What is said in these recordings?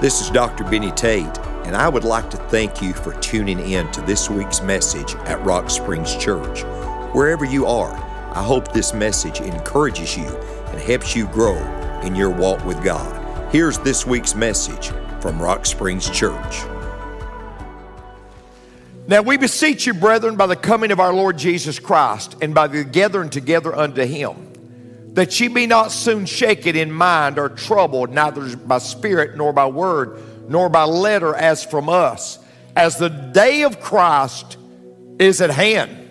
This is Dr. Benny Tate, and I would like to thank you for tuning in to this week's message at Rock Springs Church. Wherever you are, I hope this message encourages you and helps you grow in your walk with God. Here's this week's message from Rock Springs Church. Now we beseech you, brethren, by the coming of our Lord Jesus Christ and by the gathering together unto him, that ye be not soon shaken in mind or troubled, neither by spirit nor by word, nor by letter as from us, as the day of Christ is at hand.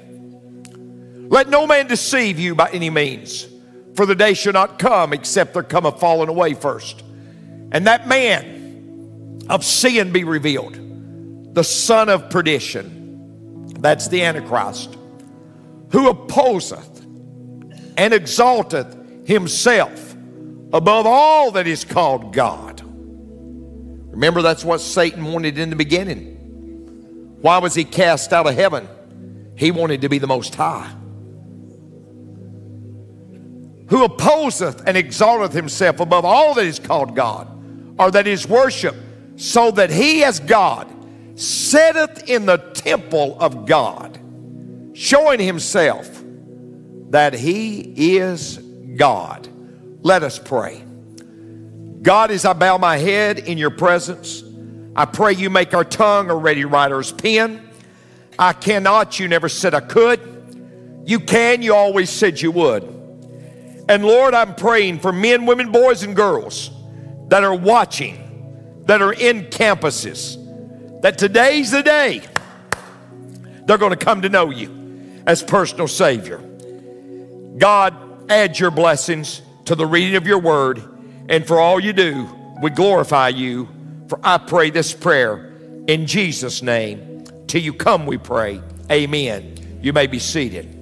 Let no man deceive you by any means, for the day shall not come except there come a falling away first. And that man of sin be revealed the son of perdition. That's the Antichrist, who opposeth and exalteth himself above all that is called God. Remember, that's what Satan wanted in the beginning. Why was he cast out of heaven? He wanted to be the most high. Who opposeth and exalteth himself above all that is called God, or that is worshiped, so that he as God sitteth in the temple of God, showing himself that he is God. Let us pray. God, as I bow my head in your presence, I pray you make our tongue a ready writer's pen. I cannot, you never said I could. You can, you always said you would. And Lord, I'm praying for men, women, boys, and girls that are watching, that are in campuses, that today's the day they're going to come to know you as personal Savior. God, add your blessings to the reading of your word, and for all you do, we glorify you. For I pray this prayer in Jesus' name. Till you come, we pray. Amen. You may be seated.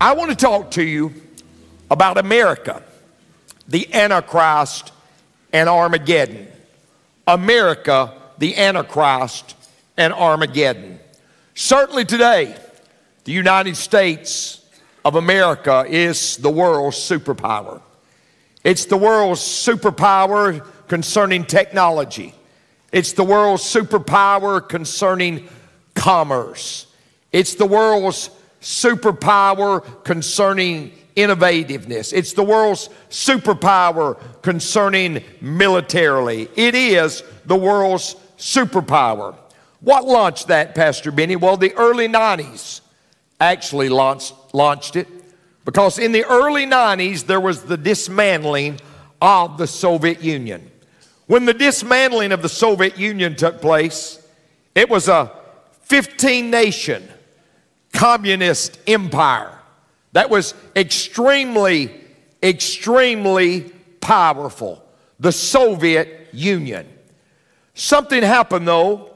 I want to talk to you about America, the Antichrist, and Armageddon. America, the Antichrist, and Armageddon. Certainly today, the United States of America is the world's superpower. It's the world's superpower concerning technology. It's the world's superpower concerning commerce. It's the world's superpower concerning innovativeness. It's the world's superpower concerning militarily. It is the world's superpower. What launched that, Pastor Benny? Well, the early 90s actually launched, launched it because in the early 90s there was the dismantling of the Soviet Union. When the dismantling of the Soviet Union took place, it was a 15 nation communist empire that was extremely, extremely powerful. The Soviet Union. Something happened though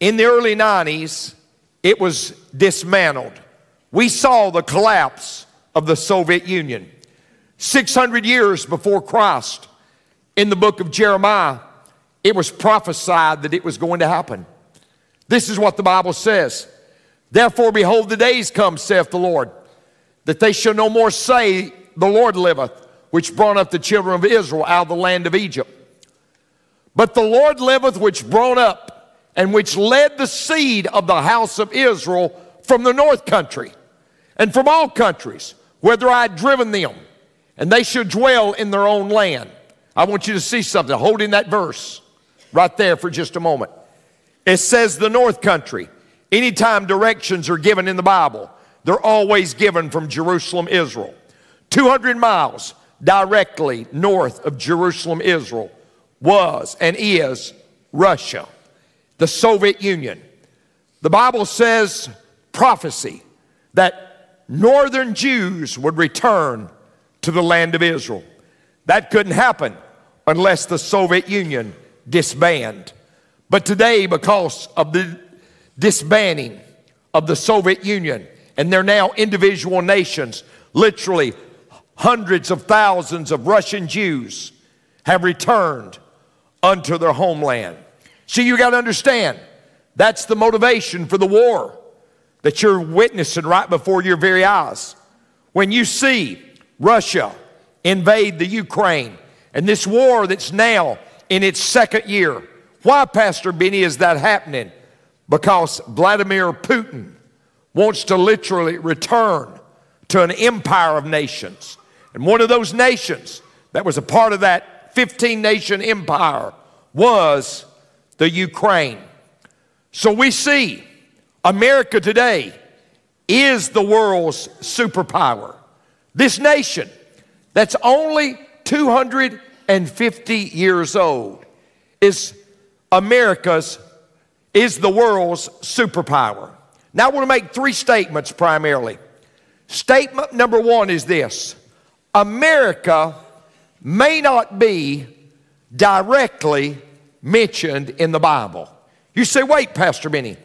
in the early 90s, it was dismantled. We saw the collapse of the Soviet Union. 600 years before Christ, in the book of Jeremiah, it was prophesied that it was going to happen. This is what the Bible says. Therefore, behold, the days come, saith the Lord, that they shall no more say, The Lord liveth, which brought up the children of Israel out of the land of Egypt. But the Lord liveth, which brought up and which led the seed of the house of Israel from the north country and from all countries, whether I had driven them, and they should dwell in their own land. I want you to see something. Hold in that verse right there for just a moment. It says the north country. Anytime directions are given in the Bible, they're always given from Jerusalem, Israel. 200 miles directly north of Jerusalem, Israel was and is Russia, the Soviet Union. The Bible says prophecy that northern Jews would return to the land of Israel. That couldn't happen unless the Soviet Union disbanded. But today, because of the disbanding of the Soviet Union, and they're now individual nations, literally hundreds of thousands of Russian Jews have returned unto their homeland. See, you got to understand that's the motivation for the war that you're witnessing right before your very eyes. When you see Russia invade the Ukraine and this war that's now in its second year. Why, Pastor Benny, is that happening? Because Vladimir Putin wants to literally return to an empire of nations. And one of those nations that was a part of that 15 nation empire was the Ukraine. So we see America today is the world's superpower. This nation that's only 250 years old is America's, is the world's superpower. Now I want to make three statements primarily. Statement number one is this America may not be directly mentioned in the Bible. You say, wait, Pastor Benny,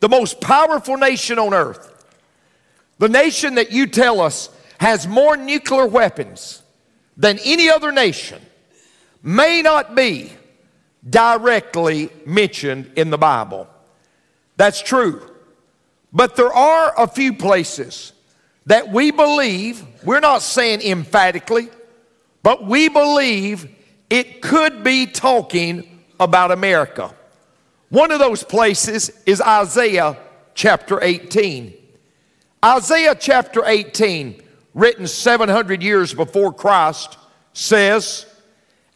the most powerful nation on earth, the nation that you tell us has more nuclear weapons than any other nation, may not be directly mentioned in the Bible. That's true. But there are a few places that we believe, we're not saying emphatically, but we believe it could be talking about America. One of those places is Isaiah chapter 18. Isaiah chapter 18, written 700 years before Christ, says,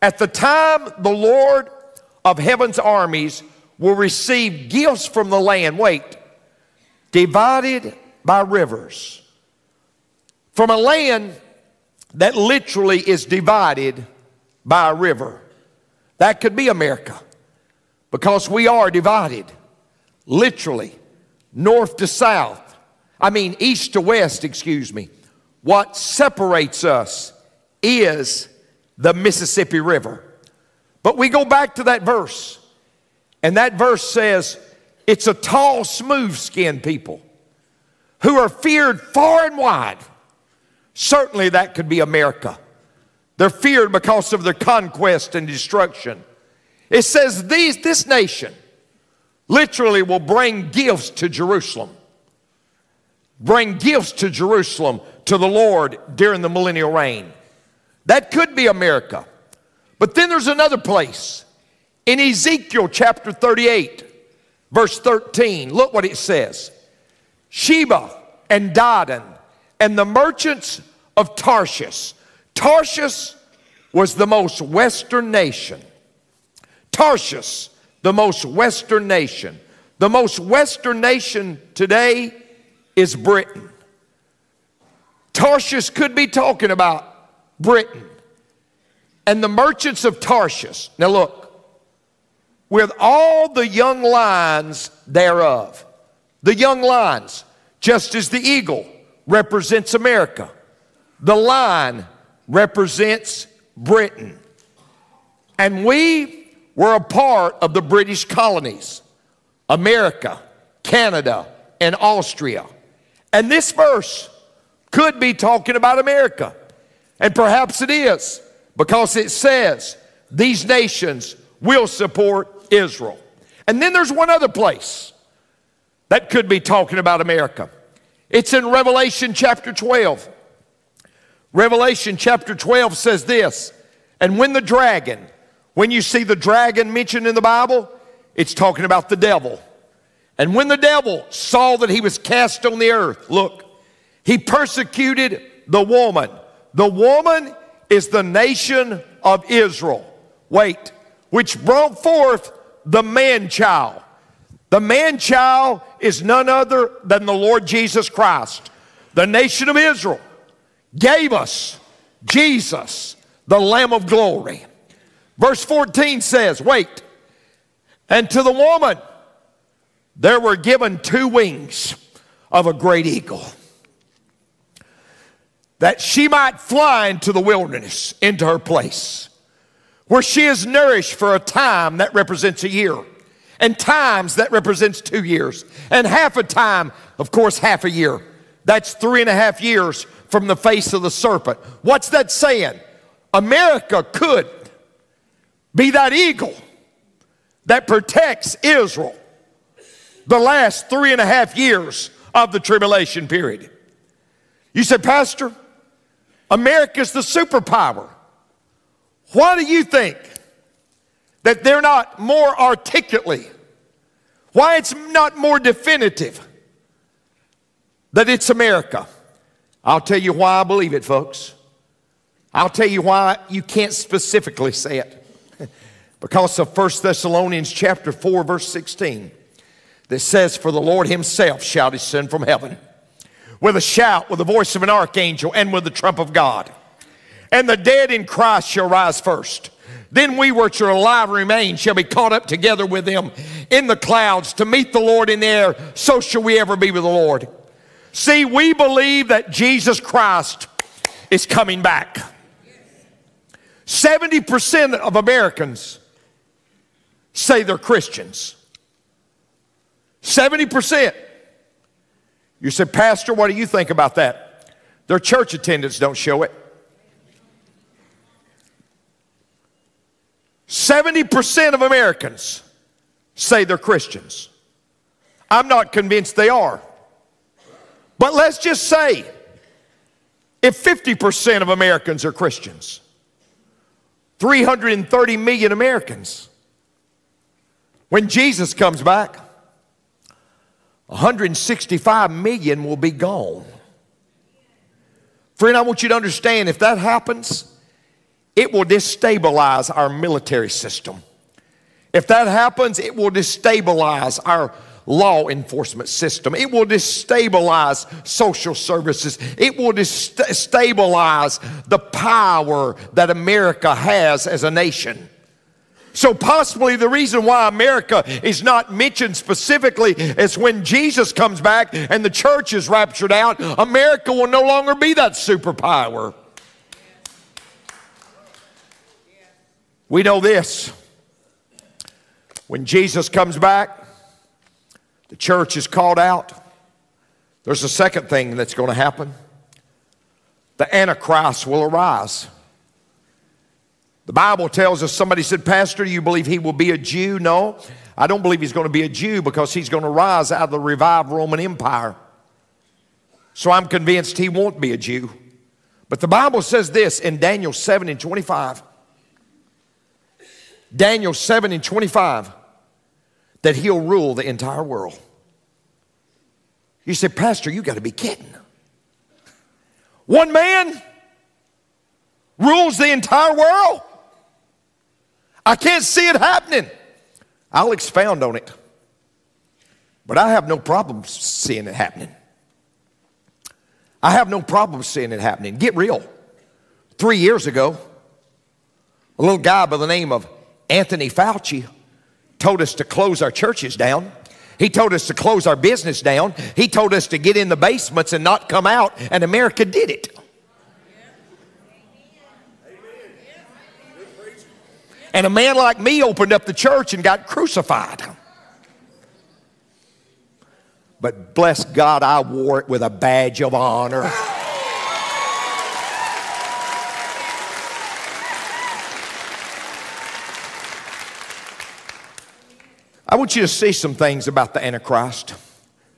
At the time the Lord of heaven's armies will receive gifts from the land, wait, divided by rivers. From a land that literally is divided by a river. That could be America because we are divided, literally, north to south. I mean, east to west, excuse me. What separates us is the Mississippi River. But we go back to that verse, and that verse says, It's a tall, smooth skinned people who are feared far and wide. Certainly, that could be America. They're feared because of their conquest and destruction. It says these, this nation literally will bring gifts to Jerusalem. Bring gifts to Jerusalem to the Lord during the millennial reign. That could be America. But then there's another place. In Ezekiel chapter 38, verse 13, look what it says Sheba and Dedan and the merchants of Tarshish. Tarshish was the most western nation Tarshish, the most western nation. The most western nation today is Britain. Tarshish could be talking about Britain and the merchants of Tarshish. Now, look, with all the young lions thereof, the young lions, just as the eagle represents America, the lion represents Britain. And we were a part of the British colonies America, Canada, and Austria. And this verse could be talking about America. And perhaps it is because it says these nations will support Israel. And then there's one other place that could be talking about America. It's in Revelation chapter 12. Revelation chapter 12 says this And when the dragon, when you see the dragon mentioned in the Bible, it's talking about the devil. And when the devil saw that he was cast on the earth, look, he persecuted the woman. The woman is the nation of Israel. Wait, which brought forth the man child. The man child is none other than the Lord Jesus Christ. The nation of Israel gave us Jesus, the Lamb of glory. Verse 14 says, Wait, and to the woman there were given two wings of a great eagle, that she might fly into the wilderness, into her place, where she is nourished for a time that represents a year, and times that represents two years, and half a time, of course, half a year. That's three and a half years from the face of the serpent. What's that saying? America could be that eagle that protects Israel the last three and a half years of the tribulation period. You said, Pastor, America's the superpower. Why do you think that they're not more articulately, why it's not more definitive that it's America. I'll tell you why I believe it, folks. I'll tell you why you can't specifically say it. Because of 1 Thessalonians chapter 4 verse 16 that says for the Lord himself shall descend from heaven with a shout with the voice of an archangel and with the trump of God. And the dead in Christ shall rise first. Then we which are alive remain shall be caught up together with them in the clouds to meet the Lord in the air. So shall we ever be with the Lord. See, we believe that Jesus Christ is coming back. 70% of Americans say they're Christians. 70%. You say, Pastor, what do you think about that? Their church attendance don't show it. 70% of Americans say they're Christians. I'm not convinced they are. But let's just say if 50% of Americans are Christians, 330 million Americans, when Jesus comes back, 165 million will be gone. Friend, I want you to understand if that happens, it will destabilize our military system. If that happens, it will destabilize our law enforcement system. It will destabilize social services. It will destabilize the power that America has as a nation. So, possibly the reason why America is not mentioned specifically is when Jesus comes back and the church is raptured out, America will no longer be that superpower. We know this. When Jesus comes back, the church is called out. There's a second thing that's going to happen the Antichrist will arise. The Bible tells us somebody said, Pastor, you believe he will be a Jew? No, I don't believe he's going to be a Jew because he's going to rise out of the revived Roman Empire. So I'm convinced he won't be a Jew. But the Bible says this in Daniel 7 and 25. Daniel 7 and 25 that he'll rule the entire world. You say, Pastor, you got to be kidding. One man rules the entire world. I can't see it happening. I'll expound on it. But I have no problem seeing it happening. I have no problem seeing it happening. Get real. Three years ago, a little guy by the name of Anthony Fauci told us to close our churches down. He told us to close our business down. He told us to get in the basements and not come out, and America did it. And a man like me opened up the church and got crucified. But bless God, I wore it with a badge of honor. I want you to see some things about the Antichrist.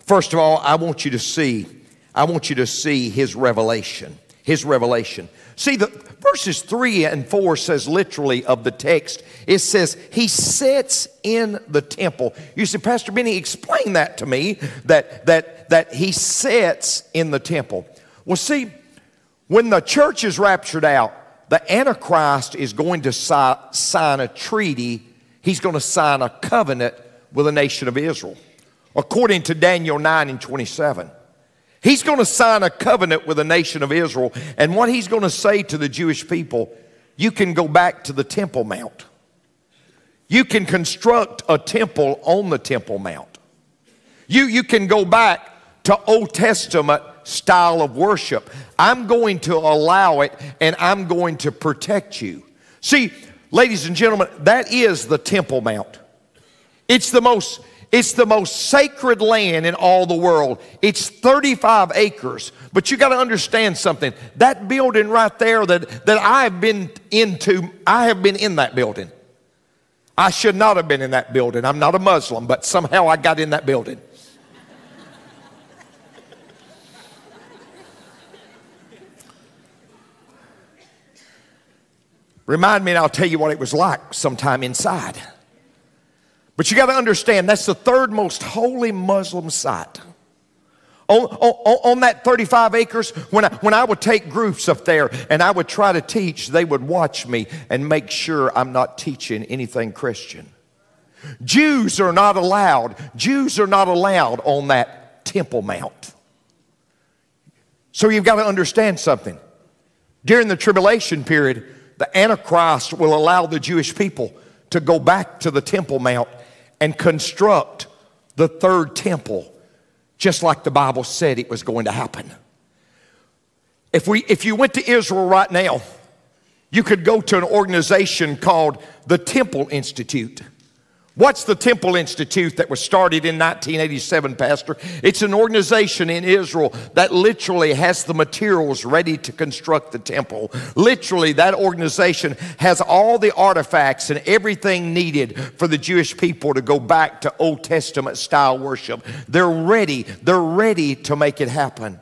First of all, I want you to see, I want you to see his revelation. His revelation. See, the verses 3 and 4 says literally of the text, it says, He sits in the temple. You say, Pastor Benny, explain that to me, that that that he sits in the temple. Well, see, when the church is raptured out, the Antichrist is going to si- sign a treaty, he's going to sign a covenant with the nation of Israel, according to Daniel 9 and 27. He's going to sign a covenant with the nation of Israel, and what he's going to say to the Jewish people, you can go back to the Temple Mount. You can construct a temple on the Temple Mount. You, you can go back to Old Testament style of worship. I'm going to allow it and I'm going to protect you. See, ladies and gentlemen, that is the Temple Mount. It's the most it's the most sacred land in all the world. It's 35 acres. But you got to understand something. That building right there that, that I've been into, I have been in that building. I should not have been in that building. I'm not a Muslim, but somehow I got in that building. Remind me, and I'll tell you what it was like sometime inside. But you got to understand, that's the third most holy Muslim site. On, on, on, that 35 acres, when I, when I would take groups up there and I would try to teach, they would watch me and make sure I'm not teaching anything Christian. Jews are not allowed, Jews are not allowed on that Temple Mount. So you've got to understand something. During the tribulation period, the Antichrist will allow the Jewish people to go back to the Temple Mount and construct the third temple, just like the Bible said it was going to happen. If, we, if you went to Israel right now, you could go to an organization called the Temple Institute. What's the Temple Institute that was started in 1987, Pastor? It's an organization in Israel that literally has the materials ready to construct the temple. Literally, that organization has all the artifacts and everything needed for the Jewish people to go back to Old Testament style worship. They're ready, they're ready to make it happen.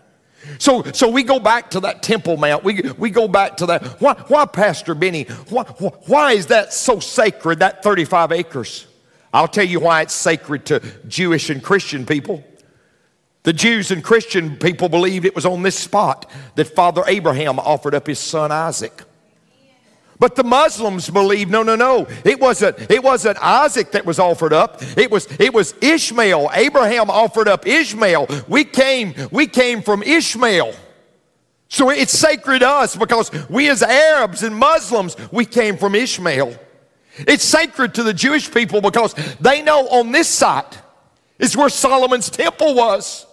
So, so we go back to that Temple Mount. We, we go back to that. Why, why Pastor Benny, why, why is that so sacred, that 35 acres? I'll tell you why it's sacred to Jewish and Christian people. The Jews and Christian people believed it was on this spot that Father Abraham offered up his son Isaac. But the Muslims believe no, no, no. It wasn't, it wasn't Isaac that was offered up. It was, it was Ishmael. Abraham offered up Ishmael. We came, we came from Ishmael. So it's sacred to us because we as Arabs and Muslims, we came from Ishmael. It's sacred to the Jewish people because they know on this site is where Solomon's temple was.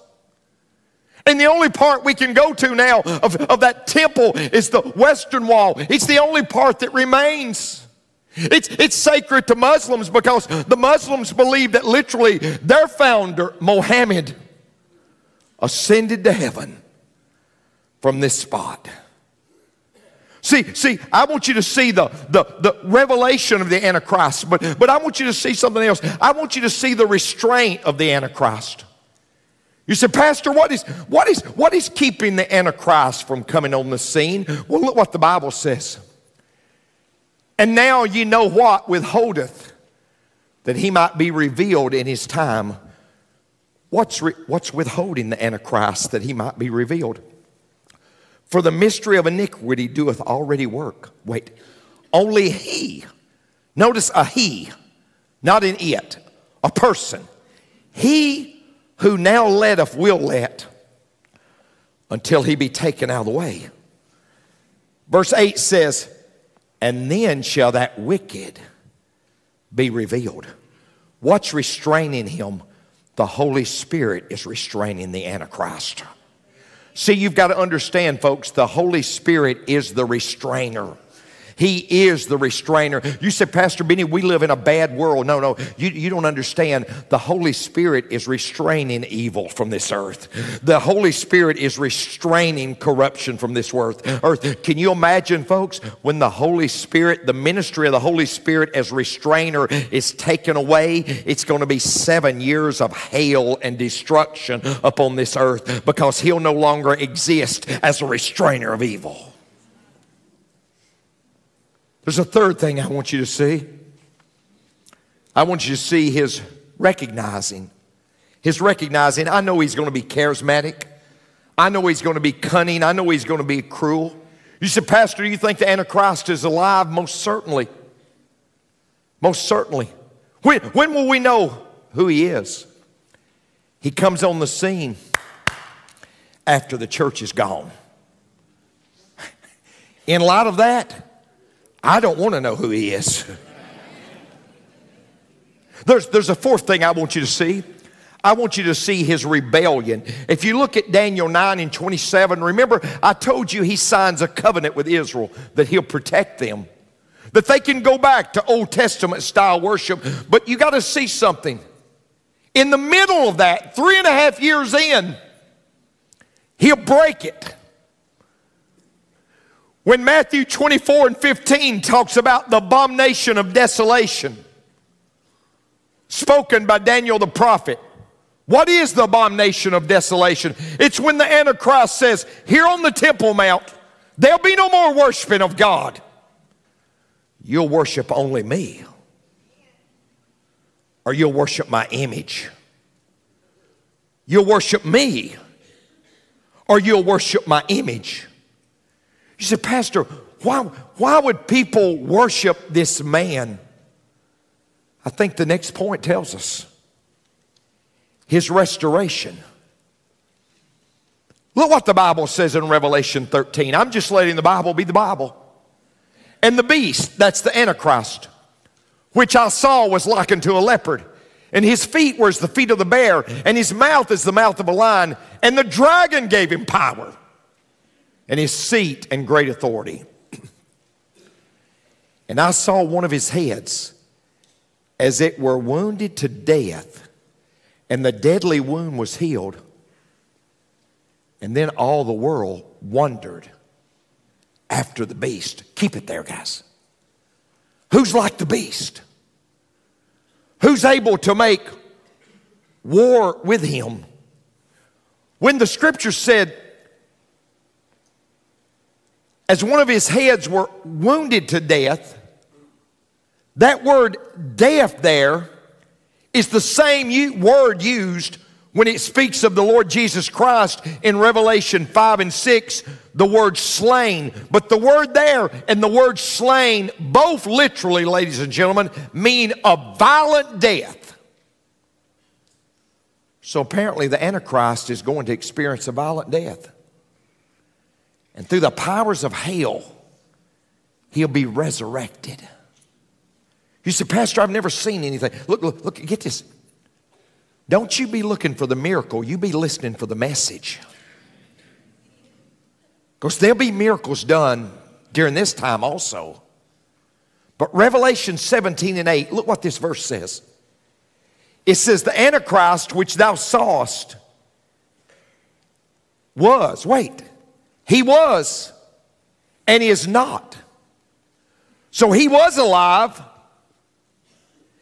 And the only part we can go to now of, of that temple is the western wall. It's the only part that remains. It's, it's sacred to Muslims because the Muslims believe that literally their founder, Mohammed, ascended to heaven from this spot. See, see, I want you to see the, the, the revelation of the Antichrist, but, but I want you to see something else. I want you to see the restraint of the Antichrist. You say, Pastor, what is, what, is, what is keeping the Antichrist from coming on the scene? Well, look what the Bible says. And now ye know what withholdeth, that he might be revealed in his time. What's, re, what's withholding the Antichrist that he might be revealed? For the mystery of iniquity doeth already work. Wait, only he, notice a he, not an it, a person. He who now letteth will let until he be taken out of the way. Verse 8 says, And then shall that wicked be revealed. What's restraining him? The Holy Spirit is restraining the Antichrist. See, you've got to understand, folks, the Holy Spirit is the restrainer. He is the restrainer. You said, Pastor Benny, we live in a bad world. No, no, you, you don't understand. The Holy Spirit is restraining evil from this earth. The Holy Spirit is restraining corruption from this earth. earth. Can you imagine, folks, when the Holy Spirit, the ministry of the Holy Spirit as restrainer is taken away, it's going to be seven years of hail and destruction upon this earth because he'll no longer exist as a restrainer of evil. There's a third thing I want you to see. I want you to see his recognizing. His recognizing. I know he's going to be charismatic. I know he's going to be cunning. I know he's going to be cruel. You said, Pastor, do you think the Antichrist is alive? Most certainly. Most certainly. When, when will we know who he is? He comes on the scene after the church is gone. In light of that, I don't want to know who he is. There's, there's a fourth thing I want you to see. I want you to see his rebellion. If you look at Daniel 9 and 27, remember I told you he signs a covenant with Israel that he'll protect them, that they can go back to Old Testament style worship. But you got to see something. In the middle of that, three and a half years in, he'll break it. When Matthew 24 and 15 talks about the abomination of desolation, spoken by Daniel the prophet, what is the abomination of desolation? It's when the Antichrist says, Here on the Temple Mount, there'll be no more worshiping of God. you'll worship only me, or you'll worship my image. You'll worship me, or you'll worship my image. You said, Pastor, why, why would people worship this man? I think the next point tells us his restoration. Look what the Bible says in Revelation 13. I'm just letting the Bible be the Bible. And the beast, that's the Antichrist, which I saw was likened to a leopard. And his feet were as the feet of the bear, and his mouth is the mouth of a lion. And the dragon gave him power, and his seat and great authority. and I saw one of his heads as it were wounded to death, and the deadly wound was healed. And then all the world wondered after the beast. Keep it there, guys. Who's like the beast? Who's able to make war with him? When the scripture said, as one of his heads were wounded to death, that word death there is the same word used when it speaks of the Lord Jesus Christ in Revelation 5 and 6, the word slain. But the word there and the word slain, both literally, ladies and gentlemen, mean a violent death. So apparently, the Antichrist is going to experience a violent death. And through the powers of hell, he'll be resurrected. You say, Pastor, I've never seen anything. Look, look, look, get this. Don't you be looking for the miracle, you be listening for the message. Because there'll be miracles done during this time also. But Revelation 17 and 8, look what this verse says. It says, The Antichrist which thou sawest was, wait, he was, and he is not. So he was alive,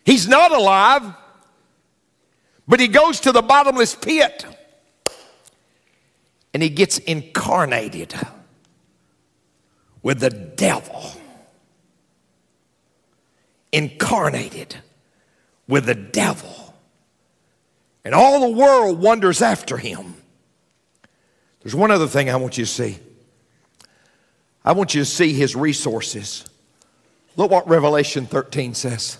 he's not alive but he goes to the bottomless pit and he gets incarnated with the devil. Incarnated with the devil. And all the world wonders after him. There's one other thing I want you to see. I want you to see his resources. Look what Revelation 13 says.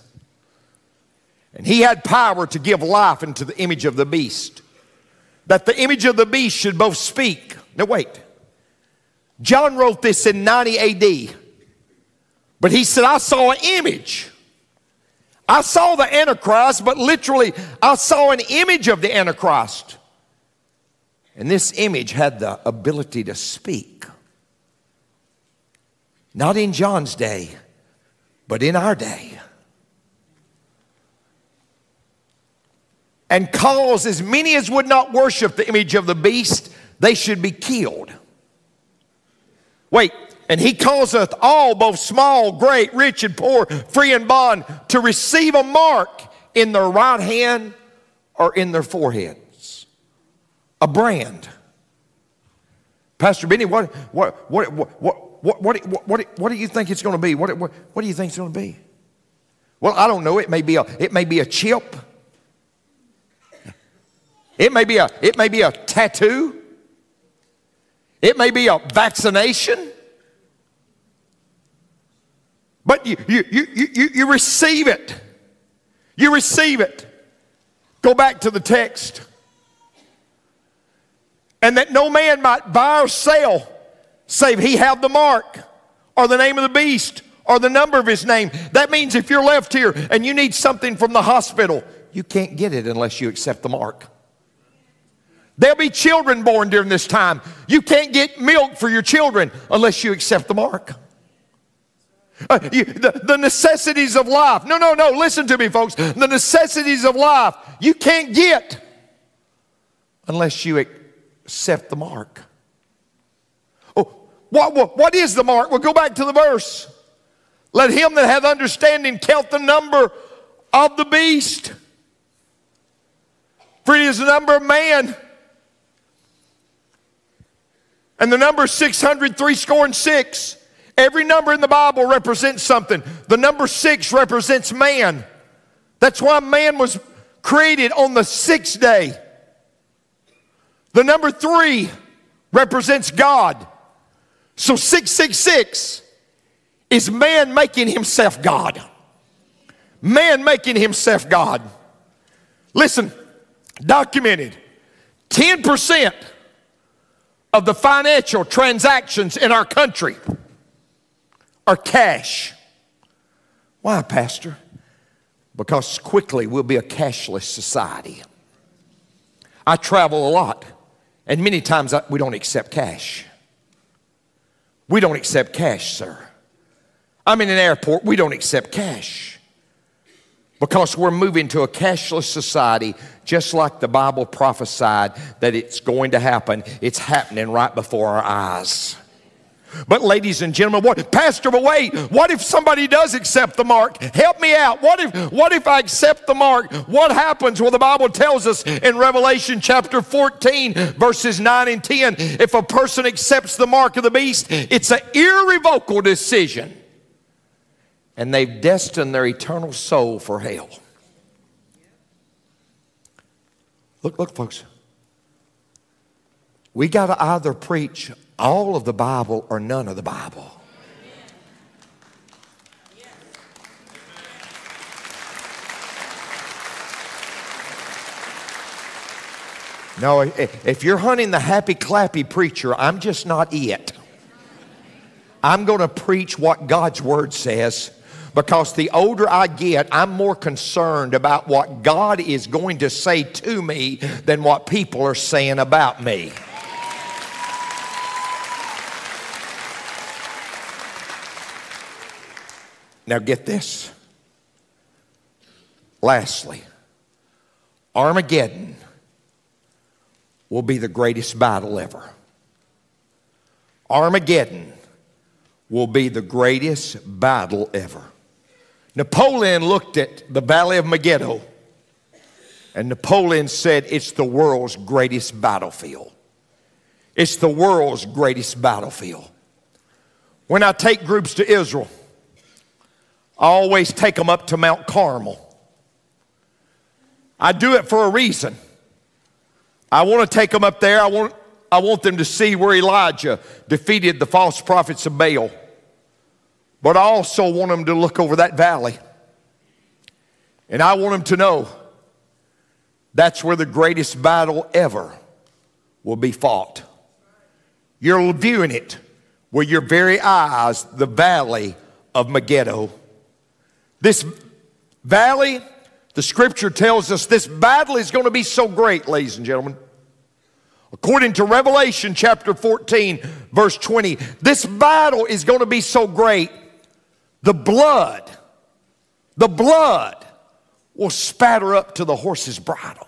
And he had power to give life into the image of the beast. That the image of the beast should both speak. Now, wait. John wrote this in 90 AD. But he said, I saw an image. I saw the Antichrist, but literally, I saw an image of the Antichrist. And this image had the ability to speak. Not in John's day, but in our day. and cause as many as would not worship the image of the beast, they should be killed. Wait, and he causeth all, both small, great, rich, and poor, free and bond, to receive a mark in their right hand or in their foreheads. A brand. Pastor Benny, what, what, what, what, what, what, what, what, do you think it's going to be? What, what, what do you think it's going to be? Well, I don't know. It may be a, it may be a chip. It may be a, it may be a tattoo. It may be a vaccination. But you, you, you, you, you receive it. You receive it. Go back to the text. And that no man might buy or sell save he have the mark or the name of the beast or the number of his name. That means if you're left here and you need something from the hospital, you can't get it unless you accept the mark. There'll be children born during this time. You can't get milk for your children unless you accept the mark. Uh, you, the, the necessities of life. No, no, no. Listen to me, folks. The necessities of life you can't get unless you accept the mark. Oh, what, what, what is the mark? Well, go back to the verse. Let him that hath understanding count the number of the beast. For it is the number of man and the number 600, three score and six. Every number in the Bible represents something. The number six represents man. That's why man was created on the sixth day. The number three represents God. So 666 is man making himself God. Man making himself God. Listen, documented 10% of the financial transactions in our country are cash. Why, Pastor? Because quickly we'll be a cashless society. I travel a lot, and many times we don't accept cash. We don't accept cash, sir. I'm in an airport, we don't accept cash because we're moving to a cashless society just like the Bible prophesied that it's going to happen. It's happening right before our eyes. But, ladies and gentlemen, what, Pastor, but wait, what if somebody does accept the mark? Help me out. What if, what if I accept the mark? What happens? Well, the Bible tells us in Revelation chapter 14, verses 9 and 10 if a person accepts the mark of the beast, it's an irrevocable decision. And they've destined their eternal soul for hell. Look, look, folks. We got to either preach all of the Bible or none of the Bible. No, if you're hunting the happy clappy preacher, I'm just not it. I'm going to preach what God's word says because the older I get, I'm more concerned about what God is going to say to me than what people are saying about me. Now, get this. Lastly, Armageddon will be the greatest battle ever. Armageddon will be the greatest battle ever. Napoleon looked at the Valley of Megiddo and Napoleon said, It's the world's greatest battlefield. It's the world's greatest battlefield. When I take groups to Israel, I always take them up to Mount Carmel. I do it for a reason. I want to take them up there. I want, I want them to see where Elijah defeated the false prophets of Baal. But I also want them to look over that valley. And I want them to know that's where the greatest battle ever will be fought. You're viewing it with your very eyes, the valley of Megiddo. This valley, the scripture tells us this battle is going to be so great, ladies and gentlemen. According to Revelation chapter 14, verse 20, this battle is going to be so great, the blood, the blood will spatter up to the horse's bridle.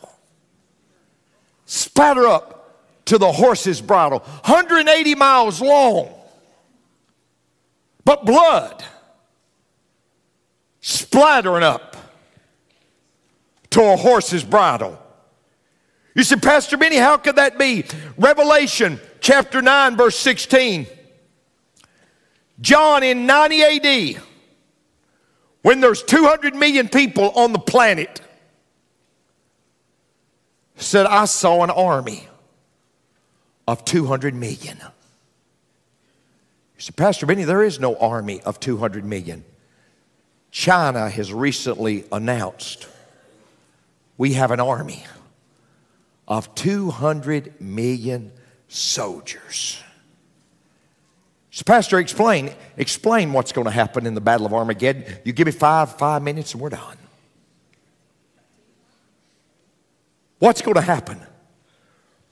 Spatter up to the horse's bridle, 180 miles long. But blood splattering up to a horse's bridle. You said, Pastor Benny, how could that be? Revelation chapter 9, verse 16. John in 90 AD, when there's 200 million people on the planet, said, I saw an army of 200 million. You said, Pastor Benny, there is no army of 200 million. China has recently announced we have an army of 200 million soldiers. So, Pastor, explain, explain what's going to happen in the Battle of Armageddon. You give me five, five minutes and we're done. What's going to happen?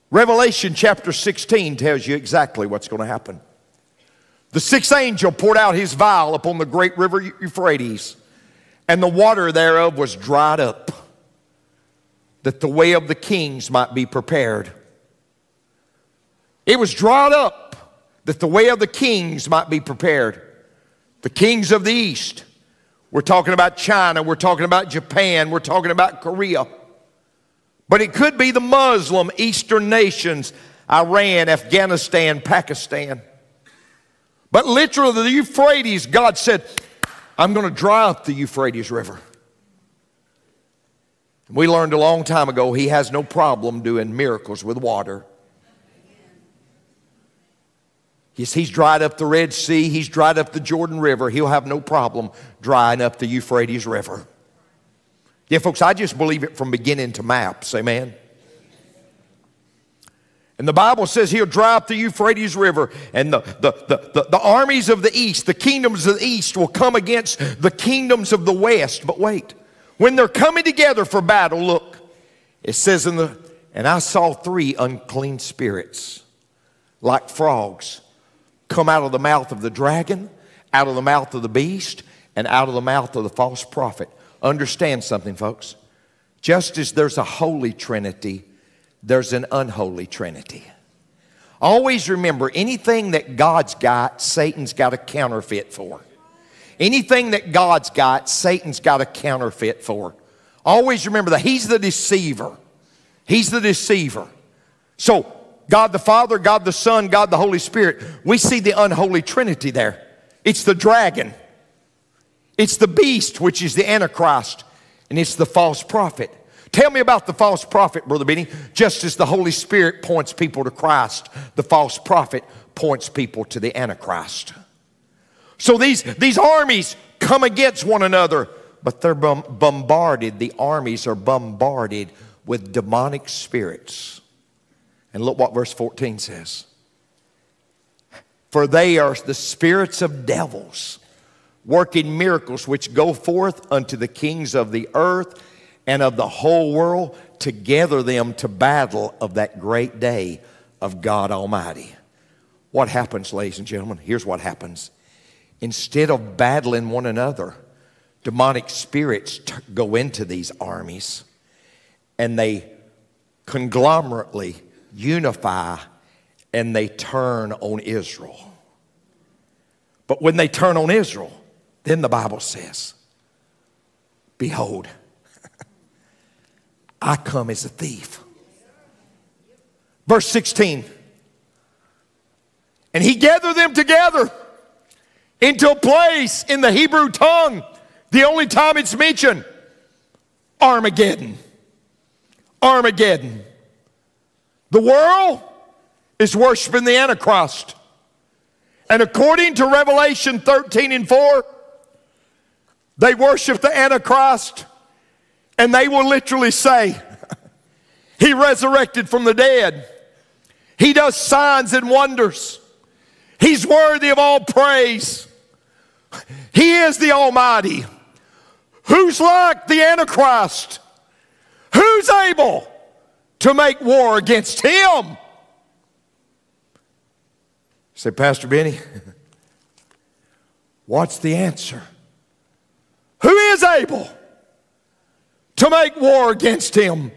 Revelation chapter 16 tells you exactly what's going to happen. The sixth angel poured out his vial upon the great river Euphrates, and the water thereof was dried up, that the way of the kings might be prepared. It was dried up that the way of the kings might be prepared. The kings of the east. We're talking about China, we're talking about Japan, we're talking about Korea. But it could be the Muslim eastern nations, Iran, Afghanistan, Pakistan. But literally, the Euphrates, God said, I'm going to dry up the Euphrates River. We learned a long time ago he has no problem doing miracles with water. He's, he's dried up the Red Sea, he's dried up the Jordan River. He'll have no problem drying up the Euphrates River. Yeah, folks, I just believe it from beginning to maps. Amen. And the Bible says he'll up the Euphrates River, and the, the, the, the, the armies of the east, the kingdoms of the east, will come against the kingdoms of the west. But wait, when they're coming together for battle, look, it says in the, and I saw three unclean spirits like frogs come out of the mouth of the dragon, out of the mouth of the beast, and out of the mouth of the false prophet. Understand something, folks. Just as there's a holy trinity, there's an unholy trinity. Always remember anything that God's got, Satan's got a counterfeit for. Anything that God's got, Satan's got a counterfeit for. Always remember that. He's the deceiver. He's the deceiver. So, God the Father, God the Son, God the Holy Spirit, we see the unholy trinity there. It's the dragon, it's the beast, which is the Antichrist, and it's the false prophet. Tell me about the false prophet, Brother Benny. Just as the Holy Spirit points people to Christ, the false prophet points people to the Antichrist. So these, these armies come against one another, but they're bombarded. The armies are bombarded with demonic spirits. And look what verse 14 says. For they are the spirits of devils, working miracles which go forth unto the kings of the earth and of the whole world to gather them to battle of that great day of God Almighty. What happens, ladies and gentlemen? Here's what happens. Instead of battling one another, demonic spirits t- go into these armies and they conglomerately unify and they turn on Israel. But when they turn on Israel, then the Bible says, Behold, I come as a thief. Verse 16. And he gathered them together into a place in the Hebrew tongue, the only time it's mentioned Armageddon. Armageddon. The world is worshiping the Antichrist. And according to Revelation 13 and 4, they worship the Antichrist and they will literally say, He resurrected from the dead. He does signs and wonders. He's worthy of all praise. He is the Almighty. Who's like the Antichrist? Who's able to make war against him? Say, Pastor Benny, what's the answer? Who is able? To make war against him.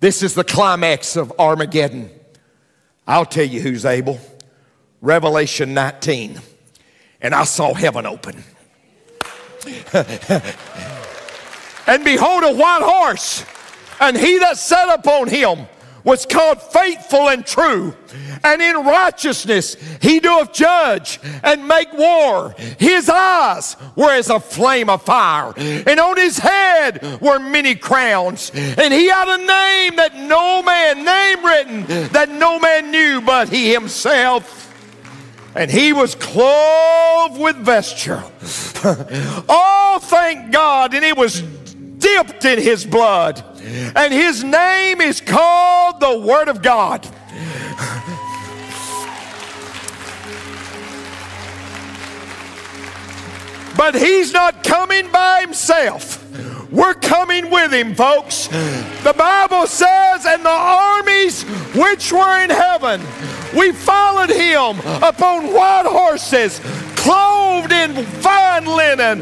This is the climax of Armageddon. I'll tell you who's able. Revelation 19. And I saw heaven open. and behold, a white horse, and he that sat upon him was called faithful and true. And in righteousness he doeth judge and make war. His eyes were as a flame of fire, and on his head were many crowns. And he had a name that no man, name written, that no man knew but he himself. And he was clothed with vesture. oh, thank God. And it was dipped in his blood. And his name is called the Word of God. But he's not coming by himself. We're coming with him, folks. The Bible says, and the armies which were in heaven, we followed him upon white horses, clothed in fine linen,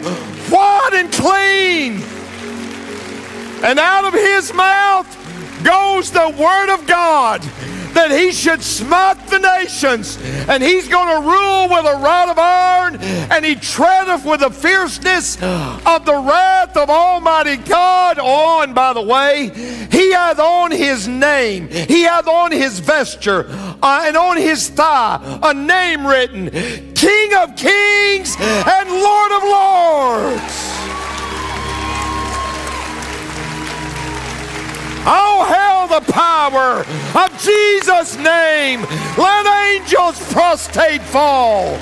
white and clean. And out of his mouth goes the word of God that he should smite the nations, and he's going to rule with a rod of iron, and he treadeth with the fierceness of the wrath of Almighty God on, by the way. He hath on his name, he hath on his vesture, uh, and on his thigh a name written King of Kings and Lord of Lords. Oh, hail the power of Jesus' name. Let angels prostrate fall.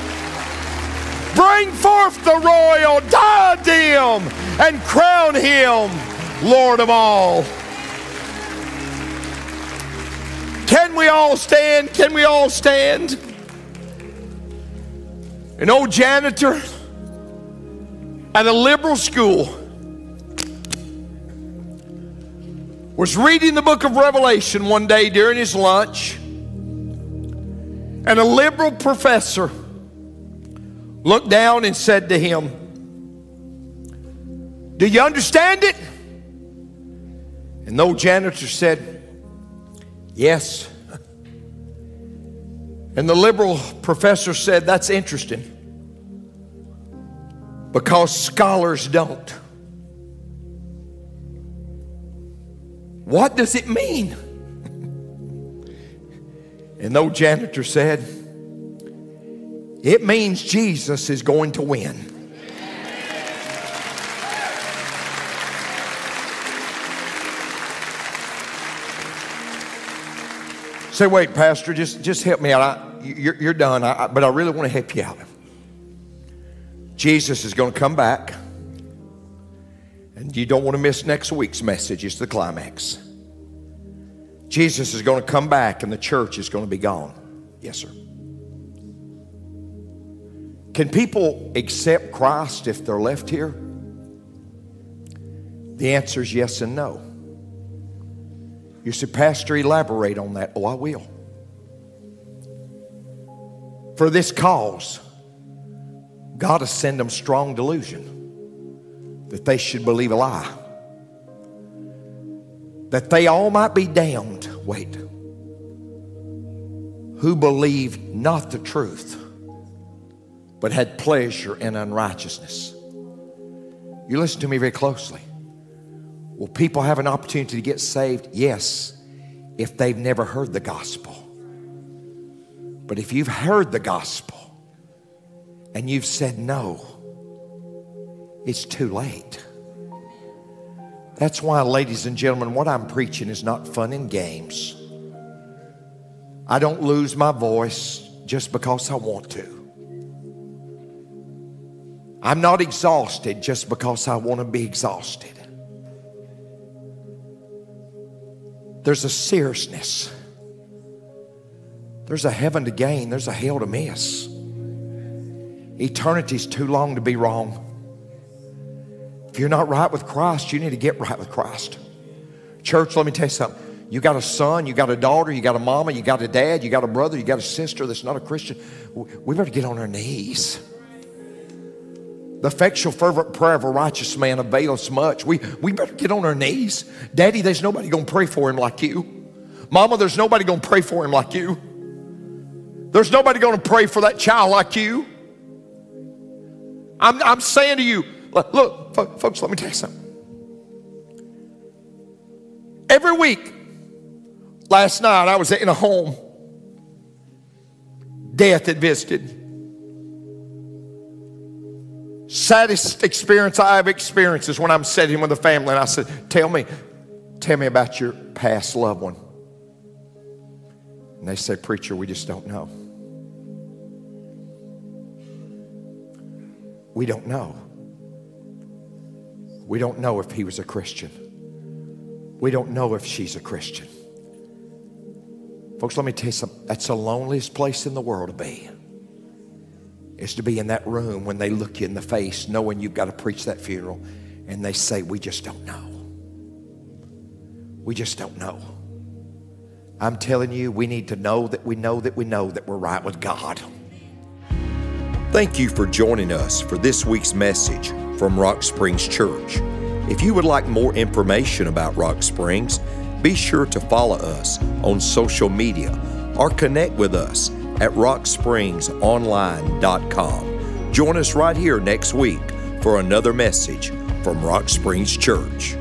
Bring forth the royal diadem and crown him Lord of all. Can we all stand? Can we all stand? An old janitor at a liberal school was reading the book of Revelation one day during his lunch, and a liberal professor looked down and said to him, Do you understand it? And the old janitor said, Yes. And the liberal professor said, That's interesting because scholars don't. What does it mean? And the old janitor said, It means Jesus is going to win. Say, wait, Pastor, just, just help me out. I, you're, you're done, I, but I really want to help you out. Jesus is going to come back. And you don't want to miss next week's message. It's the climax. Jesus is going to come back and the church is going to be gone. Yes, sir. Can people accept Christ if they're left here? The answer is yes and no. You say, Pastor, elaborate on that. Oh, I will. For this cause, God has sent them strong delusion that they should believe a lie. That they all might be damned. Wait. Who believed not the truth, but had pleasure in unrighteousness. You listen to me very closely. Will people have an opportunity to get saved? Yes, if they've never heard the gospel. But if you've heard the gospel and you've said no, it's too late. That's why, ladies and gentlemen, what I'm preaching is not fun and games. I don't lose my voice just because I want to. I'm not exhausted just because I want to be exhausted. There's a seriousness. There's a heaven to gain. There's a hell to miss. Eternity's too long to be wrong. You're not right with Christ, you need to get right with Christ. Church, let me tell you something. You got a son, you got a daughter, you got a mama, you got a dad, you got a brother, you got a sister that's not a Christian. We better get on our knees. The effectual, fervent prayer of a righteous man availeth much. We, we better get on our knees. Daddy, there's nobody going to pray for him like you. Mama, there's nobody going to pray for him like you. There's nobody going to pray for that child like you. I'm, I'm saying to you, look, folks, let me tell you something. Every week, last night I was in a home, death had visited. Saddest experience I've experienced is when I'm sitting with a family and I said, Tell me, tell me about your past loved one. And they say, Preacher, we just don't know. We don't know. We don't know if he was a Christian. We don't know if she's a Christian. Folks, let me tell you something. That's the loneliest place in the world to be. Is to be in that room when they look you in the face, knowing you've got to preach that funeral, and they say, We just don't know. We just don't know. I'm telling you, we need to know that we know that we know that we're right with God. Thank you for joining us for this week's message from Rock Springs Church. If you would like more information about Rock Springs, be sure to follow us on social media or connect with us at rockspringsonline.com. Join us right here next week for another message from Rock Springs Church.